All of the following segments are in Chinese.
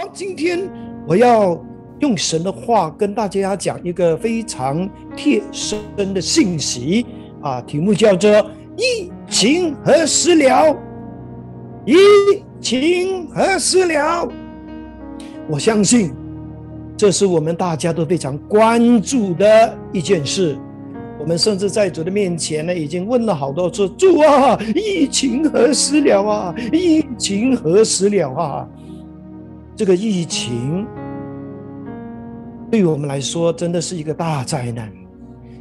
好，今天我要用神的话跟大家讲一个非常贴身的信息啊，题目叫做“疫情何时了？疫情何时了？”我相信这是我们大家都非常关注的一件事。我们甚至在主的面前呢，已经问了好多次：“主啊，疫情何时了啊？疫情何时了啊？”这个疫情对于我们来说真的是一个大灾难，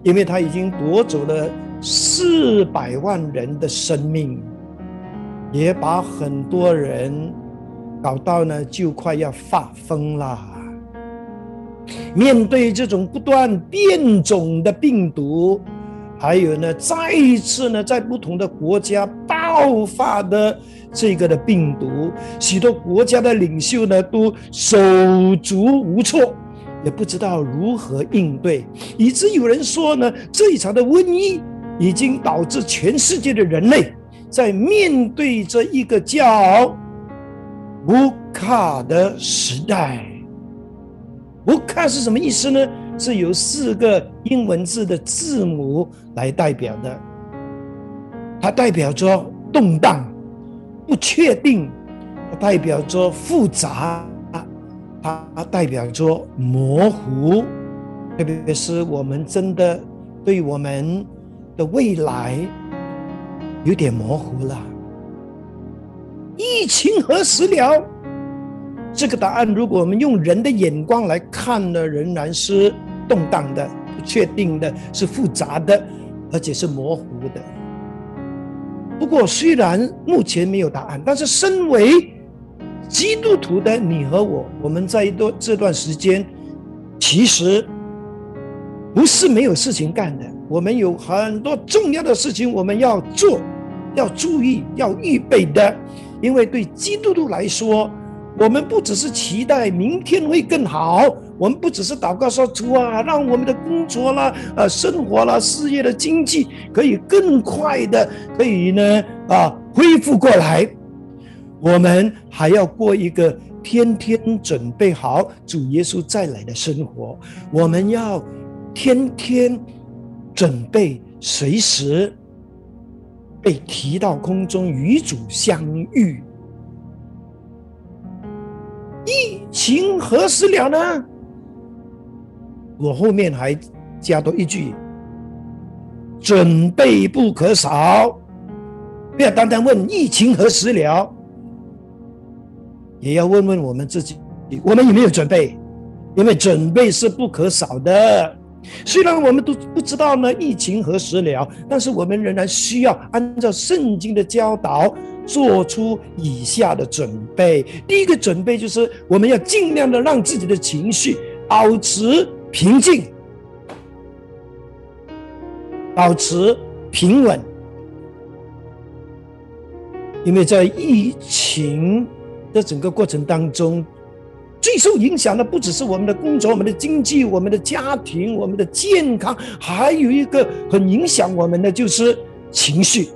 因为它已经夺走了四百万人的生命，也把很多人搞到呢就快要发疯了。面对这种不断变种的病毒，还有呢再一次呢在不同的国家爆发的。这个的病毒，许多国家的领袖呢都手足无措，也不知道如何应对，以致有人说呢，这一场的瘟疫已经导致全世界的人类在面对着一个叫乌卡的时代。乌卡是什么意思呢？是由四个英文字的字母来代表的，它代表着动荡。不确定，它代表着复杂，它代表着模糊，特别是我们真的对我们的未来有点模糊了。疫情何时了？这个答案，如果我们用人的眼光来看呢，仍然是动荡的、不确定的、是复杂的，而且是模糊的。不过，虽然目前没有答案，但是身为基督徒的你和我，我们在一段这段时间，其实不是没有事情干的。我们有很多重要的事情我们要做，要注意，要预备的。因为对基督徒来说，我们不只是期待明天会更好。我们不只是祷告说主啊，让我们的工作啦、呃生活啦、事业的经济可以更快的，可以呢啊恢复过来。我们还要过一个天天准备好主耶稣再来的生活。我们要天天准备，随时被提到空中与主相遇。疫情何时了呢？我后面还加多一句：准备不可少。不要单单问疫情何时了，也要问问我们自己：我们有没有准备？因为准备是不可少的。虽然我们都不知道呢疫情何时了，但是我们仍然需要按照圣经的教导，做出以下的准备。第一个准备就是我们要尽量的让自己的情绪保持。平静，保持平稳，因为在疫情的整个过程当中，最受影响的不只是我们的工作、我们的经济、我们的家庭、我们的健康，还有一个很影响我们的就是情绪。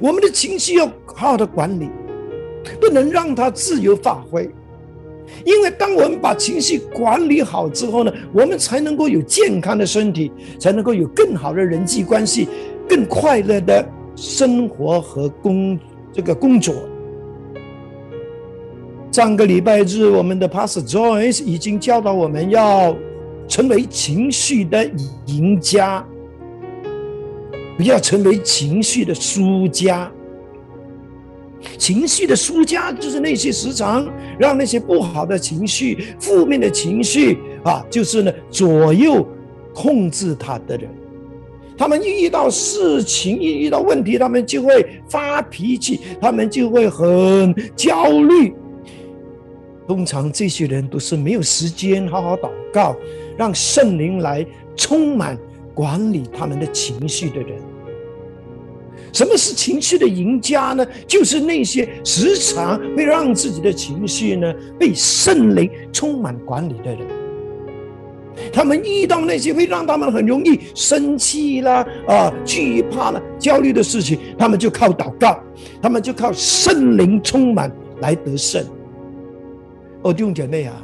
我们的情绪要好好的管理，不能让它自由发挥。因为当我们把情绪管理好之后呢，我们才能够有健康的身体，才能够有更好的人际关系，更快乐的生活和工这个工作。上个礼拜日，我们的 Pastor Joyce 已经教导我们要成为情绪的赢家，不要成为情绪的输家。情绪的输家就是那些时常让那些不好的情绪、负面的情绪啊，就是呢左右控制他的人。他们一遇到事情、一遇到问题，他们就会发脾气，他们就会很焦虑。通常这些人都是没有时间好好祷告，让圣灵来充满管理他们的情绪的人。什么是情绪的赢家呢？就是那些时常会让自己的情绪呢被圣灵充满管理的人。他们遇到那些会让他们很容易生气啦、啊惧怕了、焦虑的事情，他们就靠祷告，他们就靠圣灵充满来得胜。哦，弟兄姐妹啊，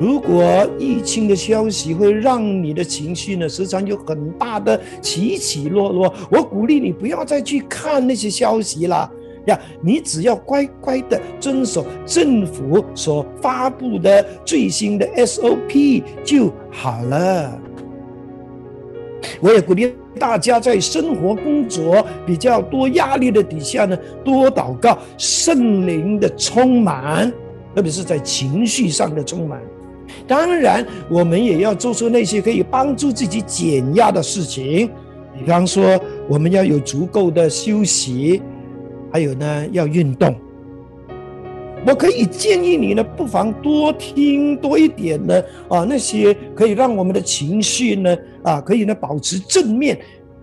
如果疫情的消息会让你的情绪呢时常有很大的起起落落，我鼓励你不要再去看那些消息了呀，你只要乖乖的遵守政府所发布的最新的 SOP 就好了。我也鼓励大家在生活、工作比较多压力的底下呢，多祷告圣灵的充满，特别是在情绪上的充满。当然，我们也要做出那些可以帮助自己减压的事情，比方说，我们要有足够的休息，还有呢，要运动。我可以建议你呢，不妨多听多一点呢啊，那些可以让我们的情绪呢啊，可以呢保持正面、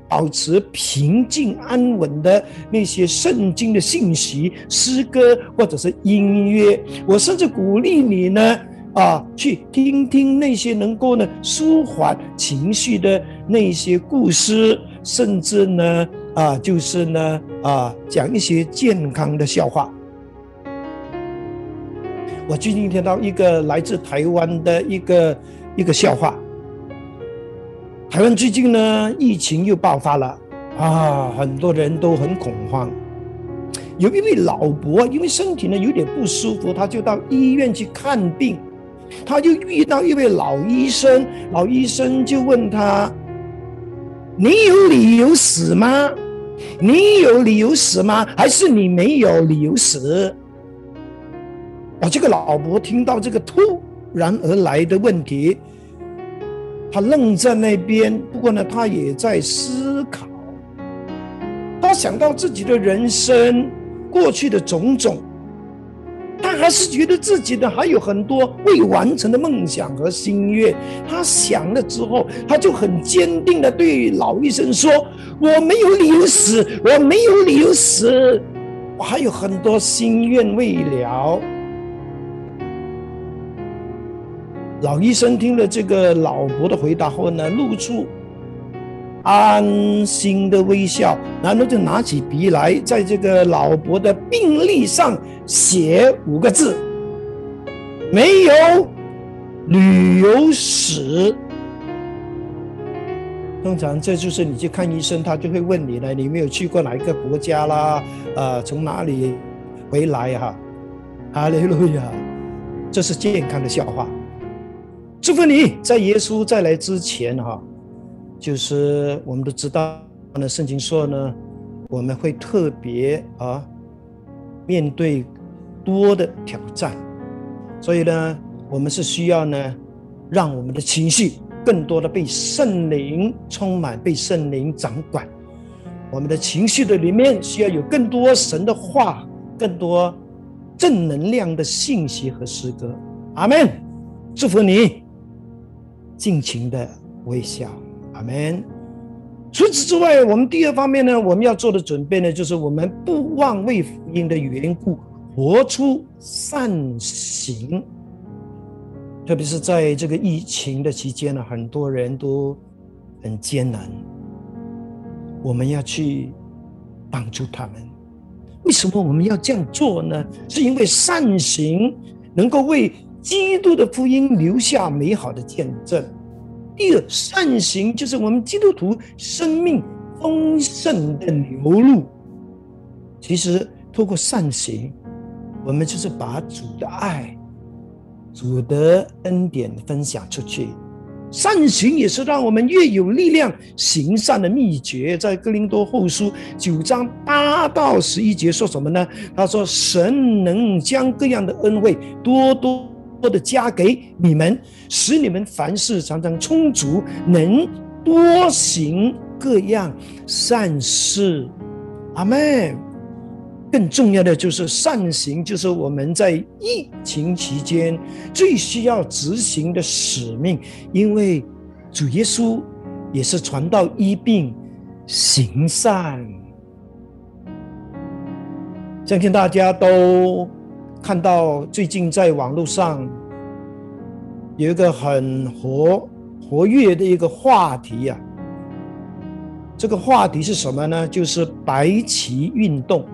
保持平静安稳的那些圣经的信息、诗歌或者是音乐。我甚至鼓励你呢啊，去听听那些能够呢舒缓情绪的那些故事，甚至呢啊，就是呢啊，讲一些健康的笑话。我最近听到一个来自台湾的一个一个笑话。台湾最近呢，疫情又爆发了啊，很多人都很恐慌。有一位老伯，因为身体呢有点不舒服，他就到医院去看病。他就遇到一位老医生，老医生就问他：“你有理由死吗？你有理由死吗？还是你没有理由死？”啊，这个老伯听到这个突然而来的问题，他愣在那边。不过呢，他也在思考。他想到自己的人生过去的种种，还是觉得自己的还有很多未完成的梦想和心愿。他想了之后，他就很坚定的对老医生说：“我没有理由死，我没有理由死，我还有很多心愿未了。”老医生听了这个老伯的回答后呢，露出安心的微笑，然后就拿起笔来，在这个老伯的病历上写五个字：没有旅游史。通常这就是你去看医生，他就会问你了，你没有去过哪一个国家啦？呃，从哪里回来哈？哈利路亚，这是健康的笑话。祝福你在耶稣再来之前，哈，就是我们都知道，呢，圣经说呢，我们会特别啊面对多的挑战，所以呢，我们是需要呢，让我们的情绪更多的被圣灵充满，被圣灵掌管。我们的情绪的里面需要有更多神的话，更多正能量的信息和诗歌。阿门。祝福你。尽情的微笑，阿门。除此之外，我们第二方面呢，我们要做的准备呢，就是我们不忘为福音的缘故，活出善行。特别是在这个疫情的期间呢，很多人都很艰难，我们要去帮助他们。为什么我们要这样做呢？是因为善行能够为。基督的福音留下美好的见证。第二，善行就是我们基督徒生命丰盛的流露。其实，透过善行，我们就是把主的爱、主的恩典分享出去。善行也是让我们越有力量行善的秘诀。在哥林多后书九章八到十一节说什么呢？他说：“神能将各样的恩惠多多。”多的加给你们，使你们凡事常常充足，能多行各样善事。阿门。更重要的就是善行，就是我们在疫情期间最需要执行的使命。因为主耶稣也是传道、医病、行善。相信大家都。看到最近在网络上有一个很活活跃的一个话题呀，这个话题是什么呢？就是白旗运动。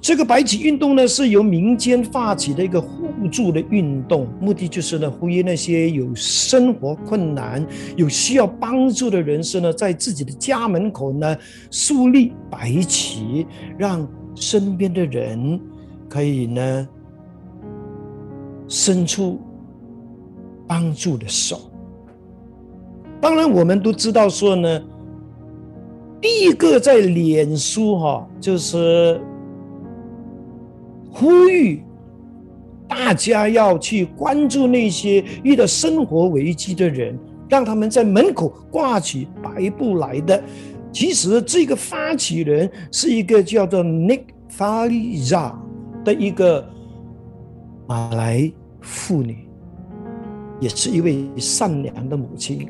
这个白旗运动呢，是由民间发起的一个互助的运动，目的就是呢，呼吁那些有生活困难、有需要帮助的人士呢，在自己的家门口呢，树立白旗，让身边的人可以呢，伸出帮助的手。当然，我们都知道说呢，第一个在脸书哈，就是。呼吁大家要去关注那些遇到生活危机的人，让他们在门口挂起白布来的。其实这个发起人是一个叫做 Nick Fariza 的一个马来妇女，也是一位善良的母亲，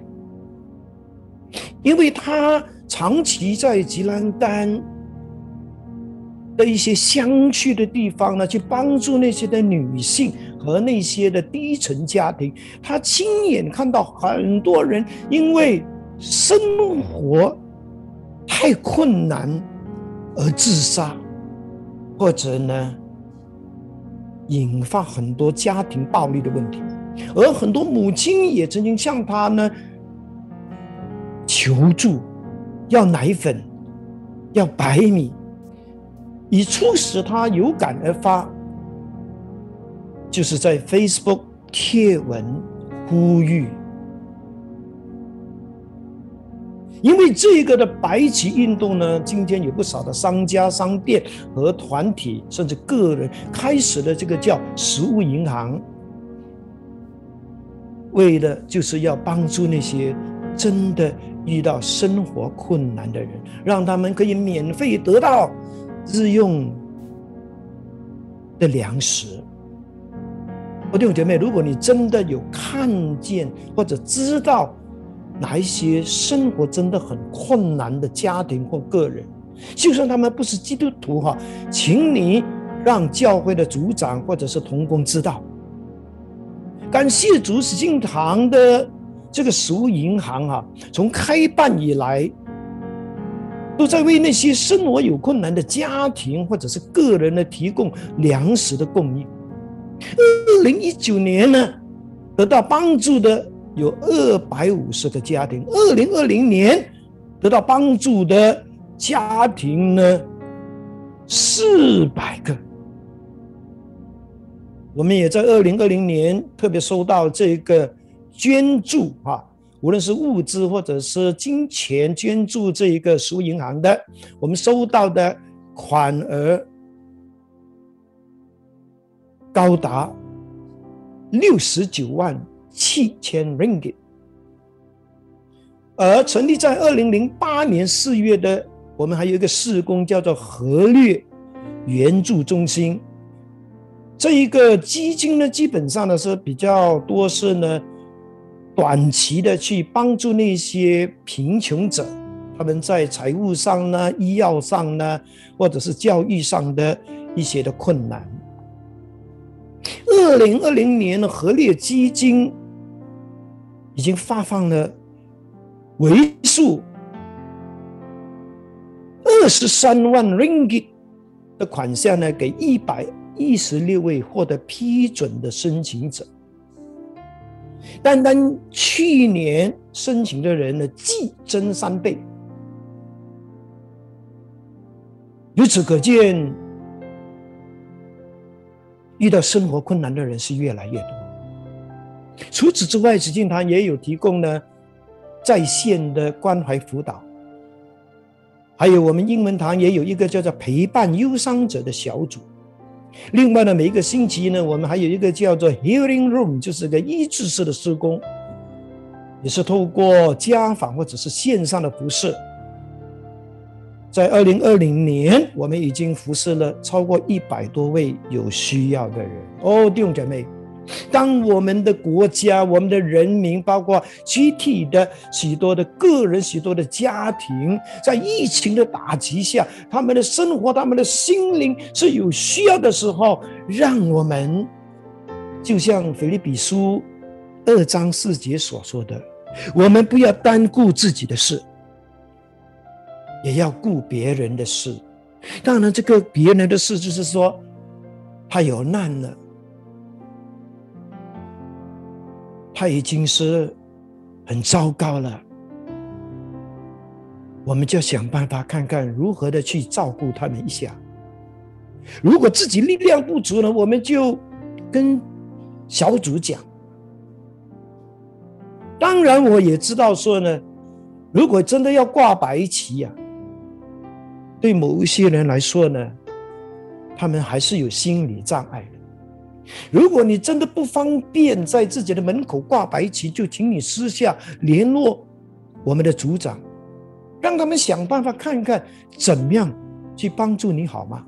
因为她长期在吉兰丹。的一些乡去的地方呢，去帮助那些的女性和那些的低层家庭。他亲眼看到很多人因为生活太困难而自杀，或者呢引发很多家庭暴力的问题。而很多母亲也曾经向他呢求助，要奶粉，要白米。以促使他有感而发，就是在 Facebook 贴文呼吁，因为这个的白旗运动呢，今天有不少的商家、商店和团体，甚至个人开始了这个叫食物银行，为的就是要帮助那些真的遇到生活困难的人，让他们可以免费得到。日用的粮食，我弟兄姐妹，如果你真的有看见或者知道哪一些生活真的很困难的家庭或个人，就算他们不是基督徒哈，请你让教会的组长或者是同工知道。感谢主，使敬堂的这个食物银行哈，从开办以来。都在为那些生活有困难的家庭或者是个人呢提供粮食的供应。二零一九年呢，得到帮助的有二百五十个家庭；二零二零年得到帮助的家庭呢，四百个。我们也在二零二零年特别收到这个捐助啊。无论是物资或者是金钱捐助这一个食物银行的，我们收到的款额高达六十九万七千 ringgit，而成立在二零零八年四月的，我们还有一个事工叫做和略援助中心，这一个基金呢，基本上呢是比较多是呢。短期的去帮助那些贫穷者，他们在财务上呢、医药上呢，或者是教育上的一些的困难。二零二零年的合列基金已经发放了为数二十三万 ringgit 的款项呢，给一百一十六位获得批准的申请者。单单去年申请的人呢，激增三倍。由此可见，遇到生活困难的人是越来越多。除此之外，紫金堂也有提供呢在线的关怀辅导，还有我们英文堂也有一个叫做陪伴忧伤者的小组。另外呢，每一个星期呢，我们还有一个叫做 Healing Room，就是个医治式的施工，也是透过家访或者是线上的服饰。在二零二零年，我们已经服侍了超过一百多位有需要的人。哦，弟兄姐妹。当我们的国家、我们的人民，包括集体的许多的个人、许多的家庭，在疫情的打击下，他们的生活、他们的心灵是有需要的时候，让我们就像腓立比书二章四节所说的，我们不要单顾自己的事，也要顾别人的事。当然，这个别人的事就是说，他有难了，他已经是很糟糕了。我们就想办法看看如何的去照顾他们一下。如果自己力量不足呢，我们就跟小组讲。当然，我也知道说呢，如果真的要挂白旗呀，对某一些人来说呢，他们还是有心理障碍的。如果你真的不方便在自己的门口挂白旗，就请你私下联络我们的组长。让他们想办法看看怎么样去帮助你好吗？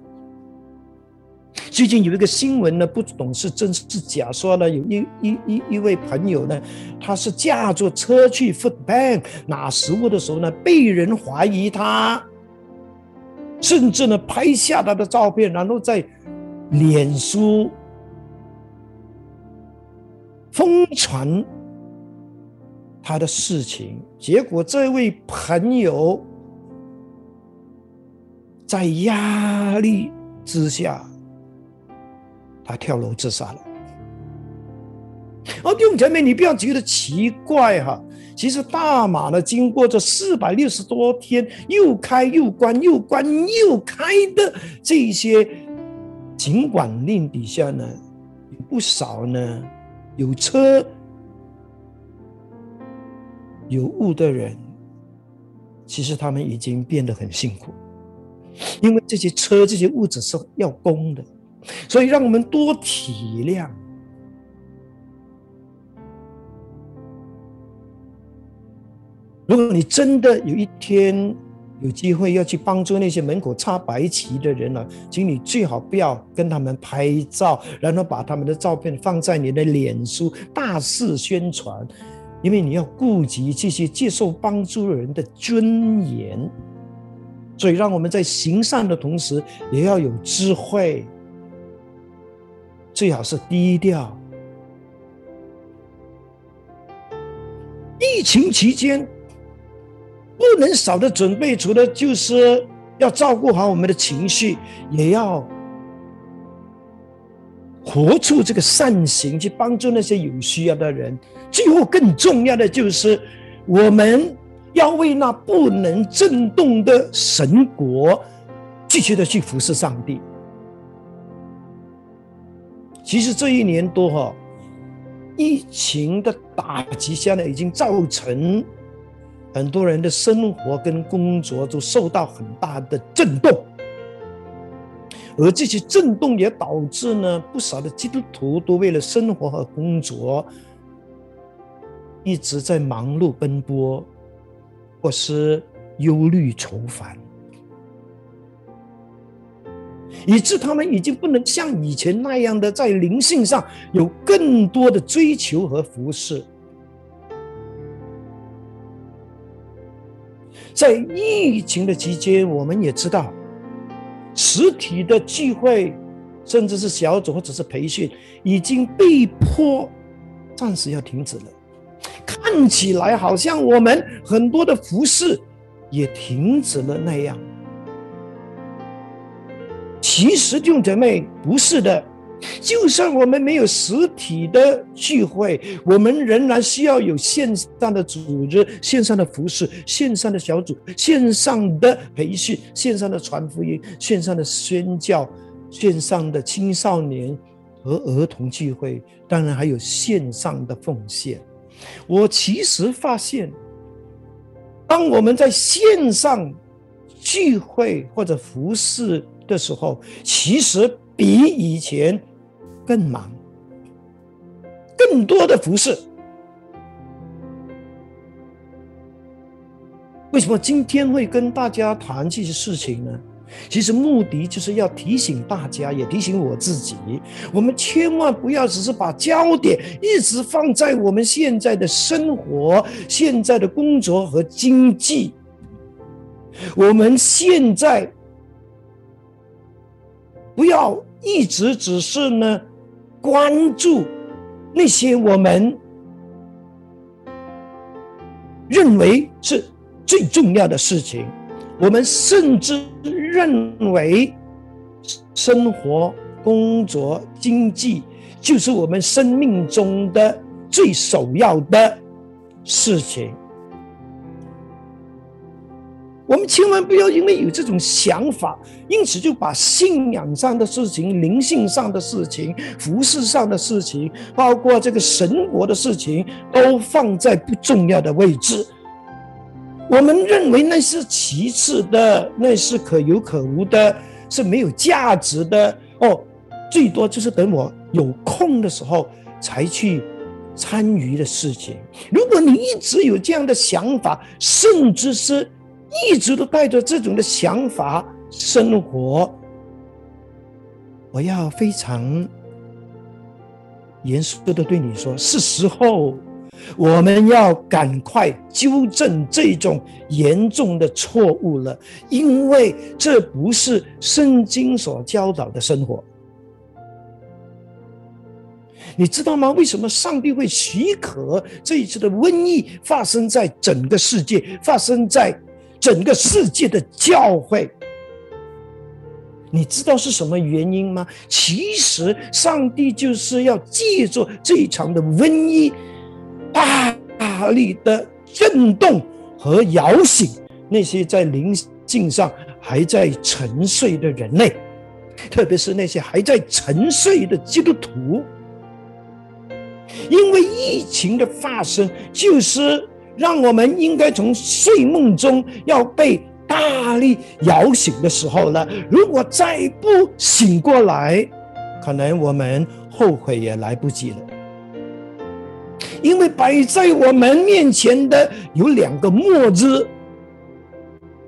最近有一个新闻呢，不懂是真是假，说呢有一一一一位朋友呢，他是驾着车去 food bank 拿食物的时候呢，被人怀疑他，甚至呢拍下他的照片，然后在脸书疯传。他的事情，结果这位朋友在压力之下，他跳楼自杀了。哦，弟兄姐妹，你不要觉得奇怪哈，其实大马呢，经过这四百六十多天又开又关又关又开的这些尽管令底下呢，不少呢有车。有物的人，其实他们已经变得很辛苦，因为这些车、这些物质是要供的，所以让我们多体谅。如果你真的有一天有机会要去帮助那些门口插白旗的人了，请你最好不要跟他们拍照，然后把他们的照片放在你的脸书大肆宣传。因为你要顾及这些接受帮助的人的尊严，所以让我们在行善的同时，也要有智慧，最好是低调。疫情期间不能少的准备，除了就是要照顾好我们的情绪，也要。活出这个善行，去帮助那些有需要的人。最后，更重要的就是，我们要为那不能震动的神国，继续的去服侍上帝。其实这一年多哈，疫情的打击下呢，已经造成很多人的生活跟工作都受到很大的震动。而这些震动也导致呢，不少的基督徒都为了生活和工作，一直在忙碌奔波，或是忧虑愁烦，以致他们已经不能像以前那样的在灵性上有更多的追求和服侍。在疫情的期间，我们也知道。实体的聚会，甚至是小组或者是培训，已经被迫暂时要停止了。看起来好像我们很多的服饰也停止了那样。其实弟兄姐妹不是的。就算我们没有实体的聚会，我们仍然需要有线上的组织、线上的服饰、线上的小组、线上的培训、线上的传福音、线上的宣教、线上的青少年和儿童聚会，当然还有线上的奉献。我其实发现，当我们在线上聚会或者服饰的时候，其实比以前。更忙，更多的服饰。为什么今天会跟大家谈这些事情呢？其实目的就是要提醒大家，也提醒我自己，我们千万不要只是把焦点一直放在我们现在的生活、现在的工作和经济。我们现在不要一直只是呢。关注那些我们认为是最重要的事情，我们甚至认为生活、工作、经济就是我们生命中的最首要的事情。我们千万不要因为有这种想法，因此就把信仰上的事情、灵性上的事情、服饰上的事情，包括这个神国的事情，都放在不重要的位置。我们认为那是其次的，那是可有可无的，是没有价值的。哦，最多就是等我有空的时候才去参与的事情。如果你一直有这样的想法，甚至是。一直都带着这种的想法生活，我要非常严肃的对你说，是时候我们要赶快纠正这种严重的错误了，因为这不是圣经所教导的生活。你知道吗？为什么上帝会许可这一次的瘟疫发生在整个世界，发生在？整个世界的教会，你知道是什么原因吗？其实上帝就是要借助这一场的瘟疫，大力的震动和摇醒那些在灵性上还在沉睡的人类，特别是那些还在沉睡的基督徒，因为疫情的发生就是。让我们应该从睡梦中要被大力摇醒的时候呢？如果再不醒过来，可能我们后悔也来不及了。因为摆在我们面前的有两个末日，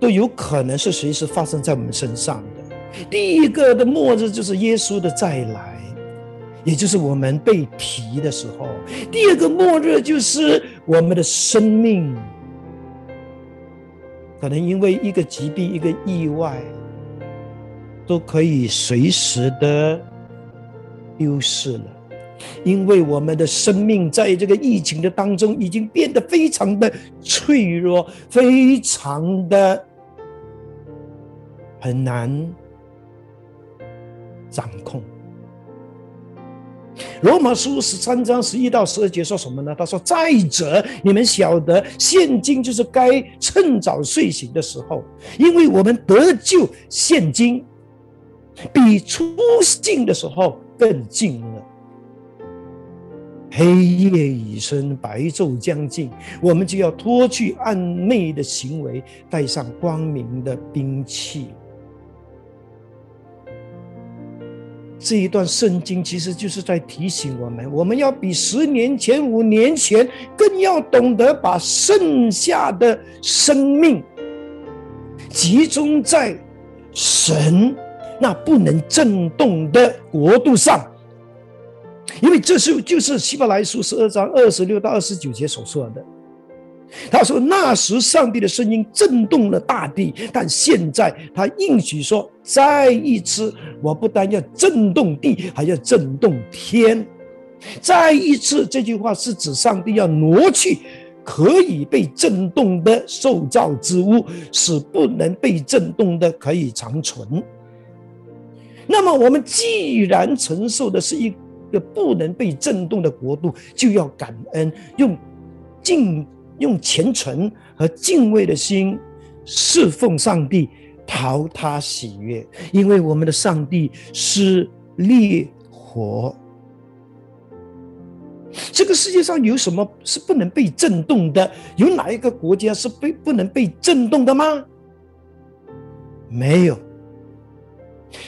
都有可能是随时发生在我们身上的。第一个的末日就是耶稣的再来。也就是我们被提的时候，第二个末日就是我们的生命，可能因为一个疾病、一个意外，都可以随时的丢失了。因为我们的生命在这个疫情的当中，已经变得非常的脆弱，非常的很难掌控。罗马书十三章十一到十二节说什么呢？他说：“再者，你们晓得，现今就是该趁早睡醒的时候，因为我们得救，现今比出信的时候更近了。黑夜已深，白昼将近，我们就要脱去暗昧的行为，带上光明的兵器。”这一段圣经其实就是在提醒我们，我们要比十年前、五年前更要懂得把剩下的生命集中在神那不能震动的国度上，因为这是就是希伯来书十二章二十六到二十九节所说的。他说：“那时，上帝的声音震动了大地，但现在他应许说，再一次，我不但要震动地，还要震动天。再一次，这句话是指上帝要挪去可以被震动的受造之物，使不能被震动的可以长存。那么，我们既然承受的是一个不能被震动的国度，就要感恩，用尽。”用虔诚和敬畏的心侍奉上帝，讨他喜悦，因为我们的上帝是烈火。这个世界上有什么是不能被震动的？有哪一个国家是被不能被震动的吗？没有。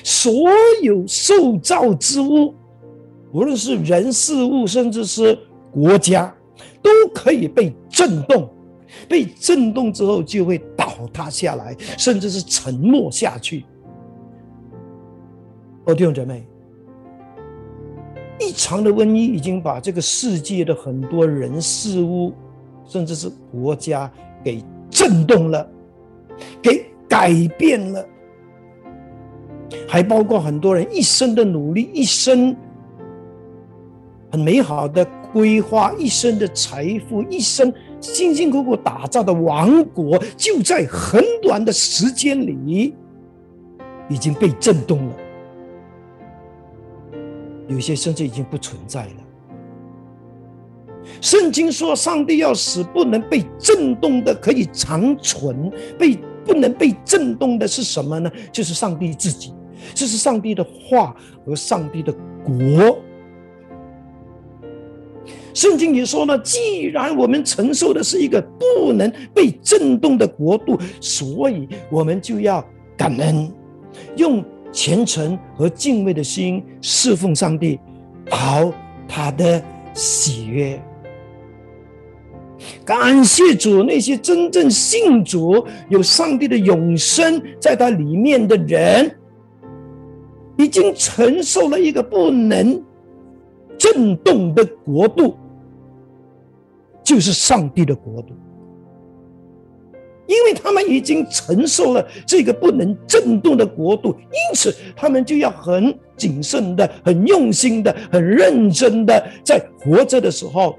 所有受造之物，无论是人事物，甚至是国家。都可以被震动，被震动之后就会倒塌下来，甚至是沉没下去。哦，弟兄姐妹，一场的瘟疫已经把这个世界的很多人事物，甚至是国家给震动了，给改变了，还包括很多人一生的努力，一生很美好的。规划一生的财富，一生辛辛苦苦打造的王国，就在很短的时间里已经被震动了。有些甚至已经不存在了。圣经说，上帝要使不能被震动的可以长存，被不能被震动的是什么呢？就是上帝自己，这是上帝的话和上帝的国。圣经也说呢，既然我们承受的是一个不能被震动的国度，所以我们就要感恩，用。虔诚和敬畏的心侍奉上帝，讨他的喜悦。感谢主，那些真正信主、有上帝的永生在他里面的人，已经承受了一个不能震动的国度，就是上帝的国度。因为他们已经承受了这个不能震动的国度，因此他们就要很谨慎的、很用心的、很认真的，在活着的时候，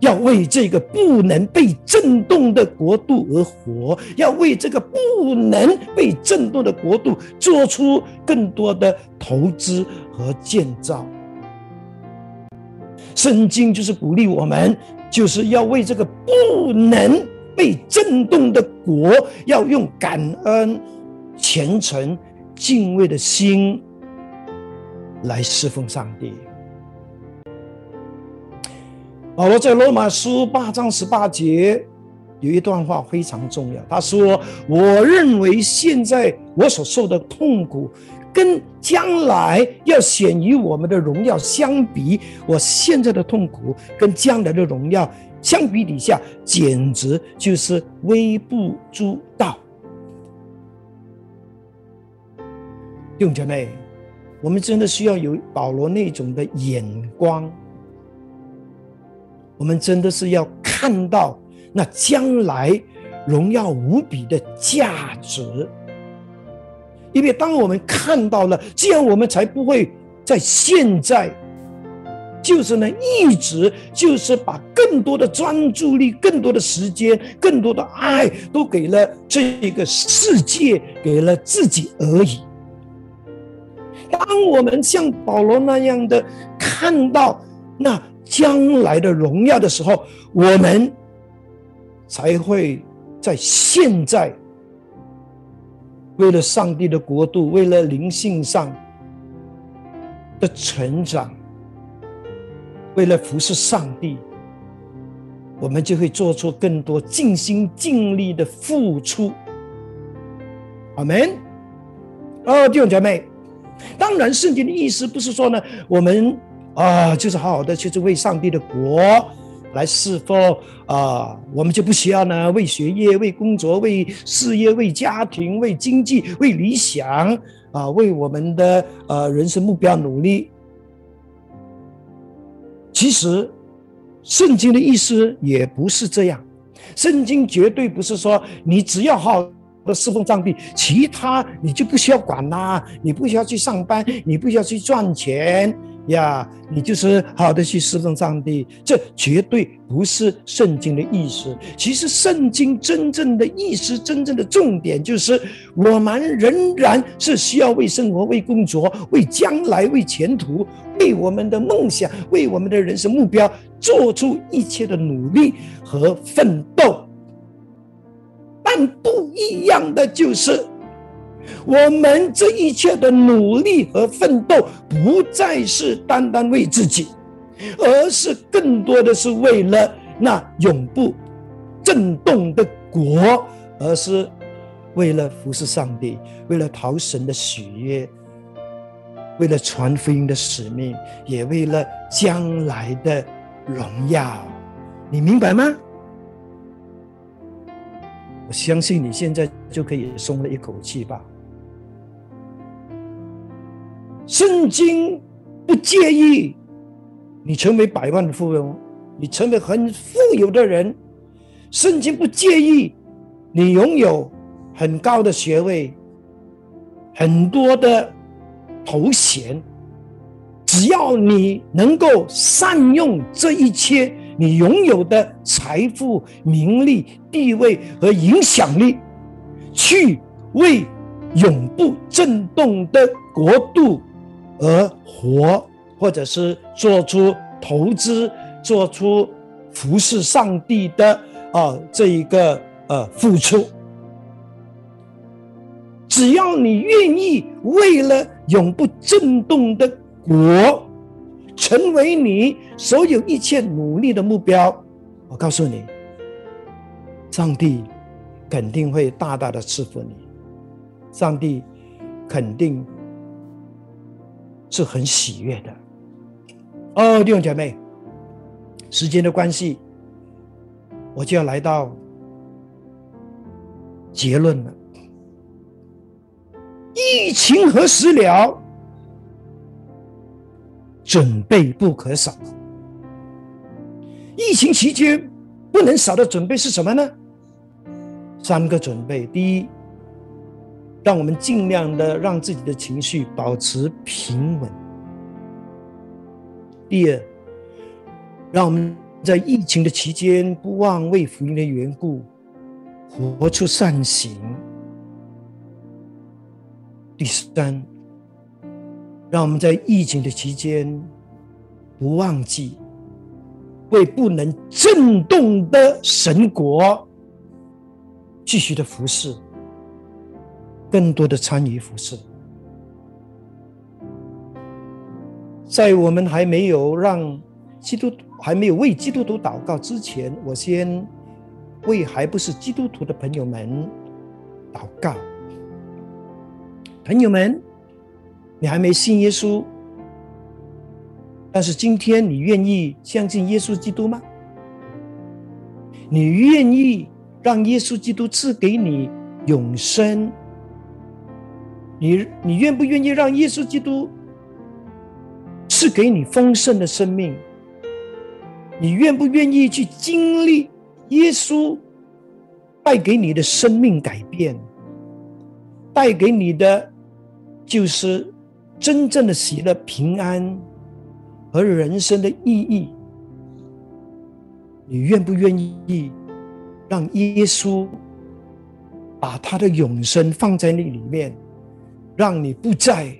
要为这个不能被震动的国度而活，要为这个不能被震动的国度做出更多的投资和建造。圣经就是鼓励我们。就是要为这个不能被震动的国，要用感恩、虔诚、敬畏的心来侍奉上帝。保罗在罗马书八章十八节有一段话非常重要，他说：“我认为现在我所受的痛苦。”跟将来要显于我们的荣耀相比，我现在的痛苦跟将来的荣耀相比底下，简直就是微不足道。弟兄姐妹，我们真的需要有保罗那种的眼光，我们真的是要看到那将来荣耀无比的价值。因为当我们看到了，这样我们才不会在现在，就是呢，一直就是把更多的专注力、更多的时间、更多的爱，都给了这个世界，给了自己而已。当我们像保罗那样的看到那将来的荣耀的时候，我们才会在现在。为了上帝的国度，为了灵性上的成长，为了服侍上帝，我们就会做出更多尽心尽力的付出。阿门。哦，弟兄姐妹，当然，圣经的意思不是说呢，我们啊，就是好好的，就是为上帝的国。来侍奉啊，我们就不需要呢为学业、为工作、为事业、为家庭、为经济、为理想啊，为我们的呃人生目标努力。其实，圣经的意思也不是这样。圣经绝对不是说你只要好的侍奉上帝，其他你就不需要管啦，你不需要去上班，你不需要去赚钱。呀，你就是好的去侍奉上帝，这绝对不是圣经的意思。其实，圣经真正的意思、真正的重点，就是我们仍然是需要为生活、为工作、为将来、为前途、为我们的梦想、为我们的人生目标做出一切的努力和奋斗。但不一样的就是。我们这一切的努力和奋斗，不再是单单为自己，而是更多的是为了那永不震动的国，而是为了服侍上帝，为了讨神的喜悦，为了传福音的使命，也为了将来的荣耀。你明白吗？我相信你现在就可以松了一口气吧。圣经不介意你成为百万富翁，你成为很富有的人。圣经不介意你拥有很高的学位、很多的头衔，只要你能够善用这一切，你拥有的财富、名利、地位和影响力，去为永不震动的国度而活，或者是做出投资、做出服侍上帝的啊这一个呃付出。只要你愿意为了永不震动的国，成为你所有一切努力的目标，我告诉你，上帝肯定会大大的赐福你，上帝肯定是很喜悦的。哦，弟兄姐妹，时间的关系，我就要来到结论了。疫情何时了？准备不可少。疫情期间不能少的准备是什么呢？三个准备：第一，让我们尽量的让自己的情绪保持平稳；第二，让我们在疫情的期间不忘为福音的缘故活出善行。第三，让我们在疫情的期间不忘记为不能震动的神国继续的服侍，更多的参与服侍。在我们还没有让基督还没有为基督徒祷告之前，我先为还不是基督徒的朋友们祷告。朋友们，你还没信耶稣，但是今天你愿意相信耶稣基督吗？你愿意让耶稣基督赐给你永生？你你愿不愿意让耶稣基督赐给你丰盛的生命？你愿不愿意去经历耶稣带给你的生命改变，带给你的？就是真正的喜乐、平安和人生的意义。你愿不愿意让耶稣把他的永生放在那里面，让你不再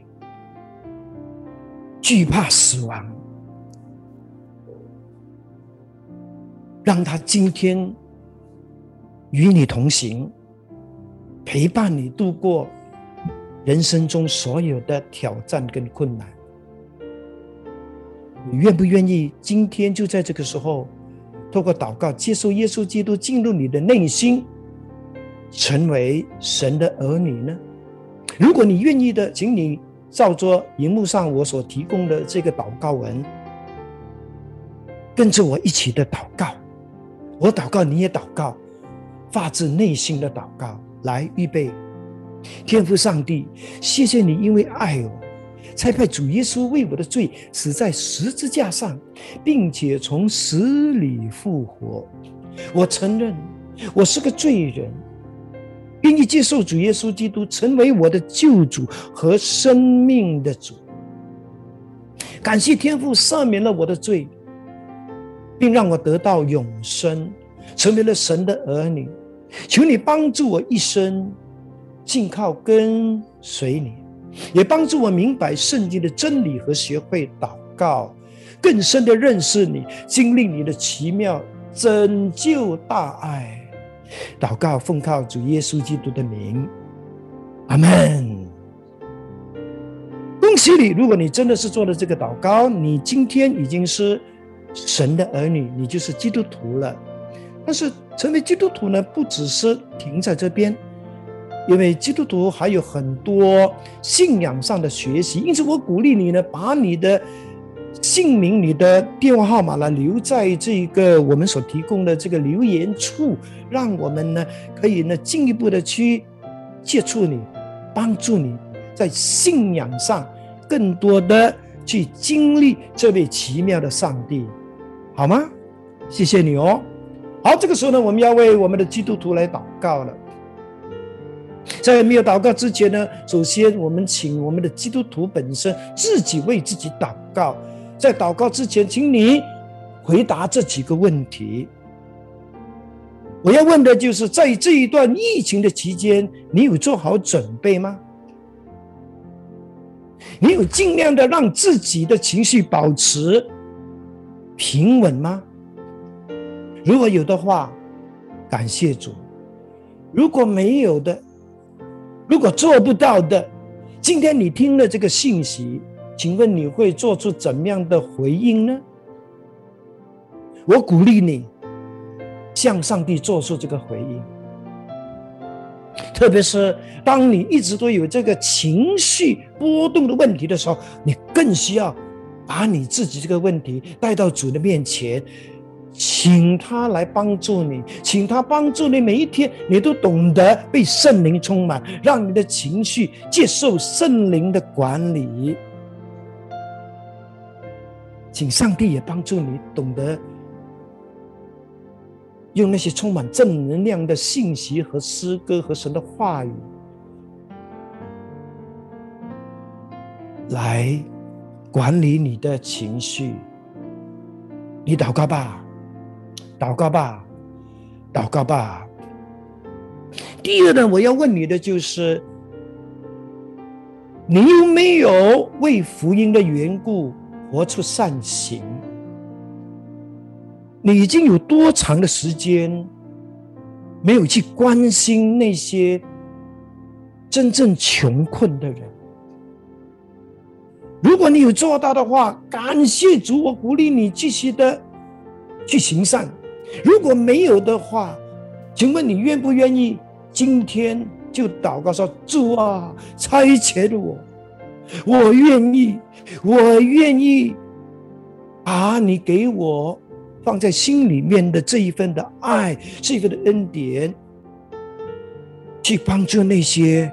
惧怕死亡，让他今天与你同行，陪伴你度过。人生中所有的挑战跟困难，你愿不愿意今天就在这个时候，透过祷告接受耶稣基督进入你的内心，成为神的儿女呢？如果你愿意的，请你照着荧幕上我所提供的这个祷告文，跟着我一起的祷告。我祷告，你也祷告，发自内心的祷告，来预备。天父上帝，谢谢你，因为爱我，才派主耶稣为我的罪死在十字架上，并且从死里复活。我承认我是个罪人，愿意接受主耶稣基督成为我的救主和生命的主。感谢天父赦免了我的罪，并让我得到永生，成为了神的儿女。求你帮助我一生。尽靠跟随你，也帮助我明白圣经的真理和学会祷告，更深的认识你，经历你的奇妙拯救大爱。祷告奉靠主耶稣基督的名，阿门。恭喜你！如果你真的是做了这个祷告，你今天已经是神的儿女，你就是基督徒了。但是成为基督徒呢，不只是停在这边。因为基督徒还有很多信仰上的学习，因此我鼓励你呢，把你的姓名、你的电话号码呢留在这个我们所提供的这个留言处，让我们呢可以呢进一步的去接触你，帮助你在信仰上更多的去经历这位奇妙的上帝，好吗？谢谢你哦。好，这个时候呢，我们要为我们的基督徒来祷告了。在没有祷告之前呢，首先我们请我们的基督徒本身自己为自己祷告。在祷告之前，请你回答这几个问题。我要问的就是，在这一段疫情的期间，你有做好准备吗？你有尽量的让自己的情绪保持平稳吗？如果有的话，感谢主；如果没有的，如果做不到的，今天你听了这个信息，请问你会做出怎样的回应呢？我鼓励你向上帝做出这个回应，特别是当你一直都有这个情绪波动的问题的时候，你更需要把你自己这个问题带到主的面前。请他来帮助你，请他帮助你。每一天，你都懂得被圣灵充满，让你的情绪接受圣灵的管理。请上帝也帮助你，懂得用那些充满正能量的信息和诗歌和神的话语来管理你的情绪。你祷告吧。祷告吧，祷告吧。第二呢，我要问你的就是：你有没有为福音的缘故活出善行？你已经有多长的时间没有去关心那些真正穷困的人？如果你有做到的话，感谢主，我鼓励你继续的去行善。如果没有的话，请问你愿不愿意今天就祷告说：“主啊，差遣我，我愿意，我愿意把你给我放在心里面的这一份的爱，这一份的恩典，去帮助那些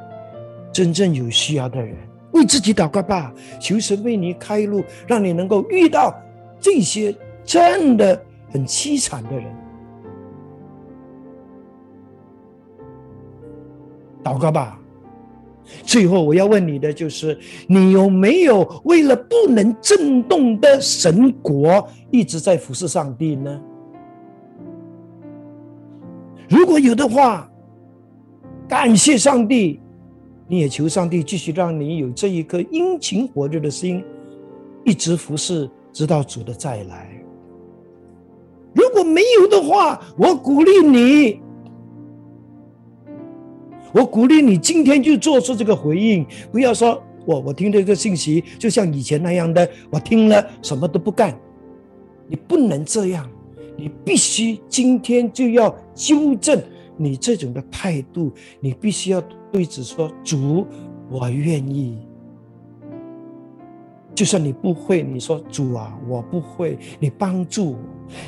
真正有需要的人。为自己祷告吧，求神为你开路，让你能够遇到这些真的。”很凄惨的人，祷告吧。最后我要问你的就是：你有没有为了不能震动的神国，一直在服侍上帝呢？如果有的话，感谢上帝，你也求上帝继续让你有这一颗殷勤火热的心，一直服侍，直到主的再来。如果没有的话，我鼓励你，我鼓励你今天就做出这个回应，不要说我我听这个信息就像以前那样的，我听了什么都不干。你不能这样，你必须今天就要纠正你这种的态度，你必须要对主说：“主，我愿意。”就算你不会，你说主啊，我不会，你帮助我，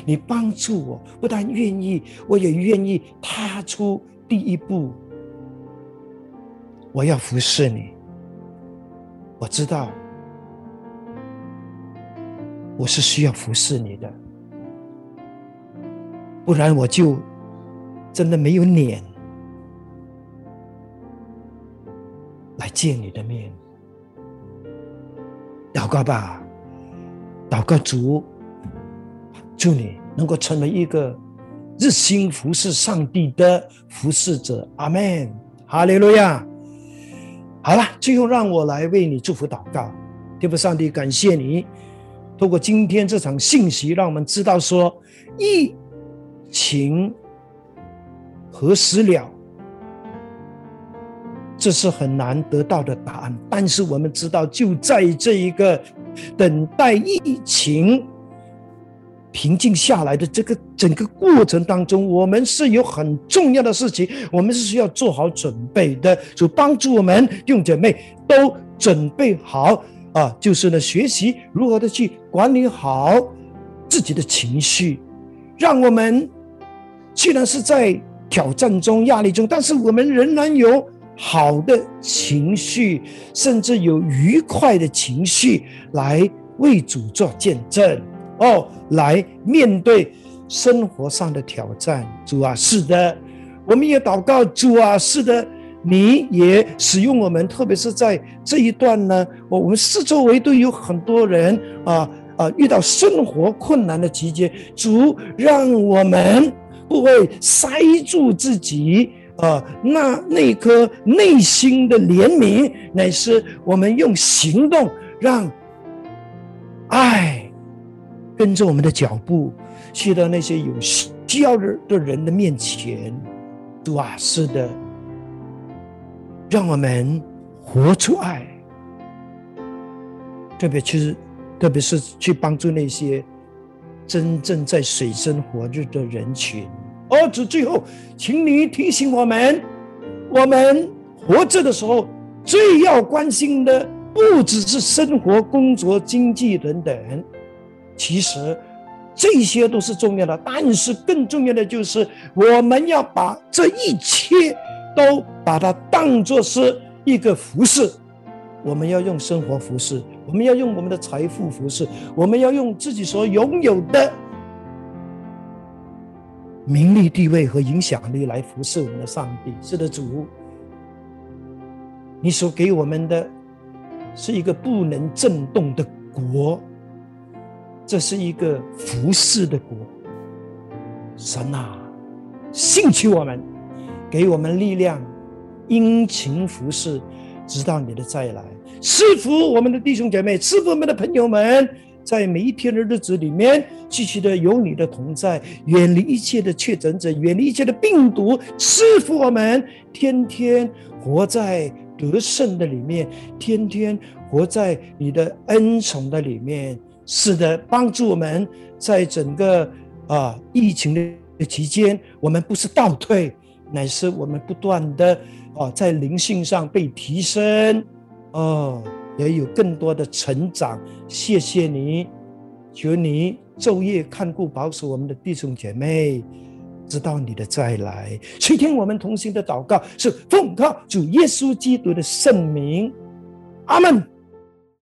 你帮助我，不但愿意，我也愿意踏出第一步。我要服侍你，我知道我是需要服侍你的，不然我就真的没有脸来见你的面。祷告吧，祷告主，祝你能够成为一个热心服侍上帝的服侍者。阿门，哈利路亚。好了，最后让我来为你祝福祷告。天父上帝，感谢你，透过今天这场信息，让我们知道说疫情何时了。这是很难得到的答案，但是我们知道，就在这一个等待疫情平静下来的这个整个过程当中，我们是有很重要的事情，我们是需要做好准备的，就帮助我们弟兄姐妹都准备好啊，就是呢，学习如何的去管理好自己的情绪，让我们虽然是在挑战中、压力中，但是我们仍然有。好的情绪，甚至有愉快的情绪，来为主做见证哦，来面对生活上的挑战。主啊，是的，我们也祷告。主啊，是的，你也使用我们，特别是在这一段呢，我我们四周围都有很多人啊啊遇到生活困难的期间，主让我们不会塞住自己啊那那颗内心的怜悯，乃是我们用行动让爱跟着我们的脚步，去到那些有需要的的人的面前。主啊，是的，让我们活出爱。特别其实，特别是去帮助那些真正在水深火热的人群。而主最后，请你提醒我们：我们活着的时候，最要关心的不只是生活、工作、经济等等，其实这些都是重要的。但是更重要的就是，我们要把这一切都把它当作是一个服饰。我们要用生活服饰，我们要用我们的财富服饰，我们要用自己所拥有的名利地位和影响力来服侍我们的上帝。是的，主，你所给我们的是一个不能震动的国，这是一个服侍的国。神啊，兴起我们，给我们力量，殷勤服侍，直到你的再来。赐福我们的弟兄姐妹，赐福我们的朋友们，在每一天的日子里面，继续的有你的同在，远离一切的确诊者，远离一切的病毒，赐福我们，天天活在得胜的里面，天天活在你的恩宠的里面。是的，帮助我们在整个啊疫情的期间，我们不是倒退，乃是我们不断的啊在灵性上被提升。哦，也有更多的成长。谢谢你，求你昼夜看顾保守我们的弟兄姐妹，直到你的再来。垂听我们同心的祷告，是奉靠主耶稣基督的圣名，阿门。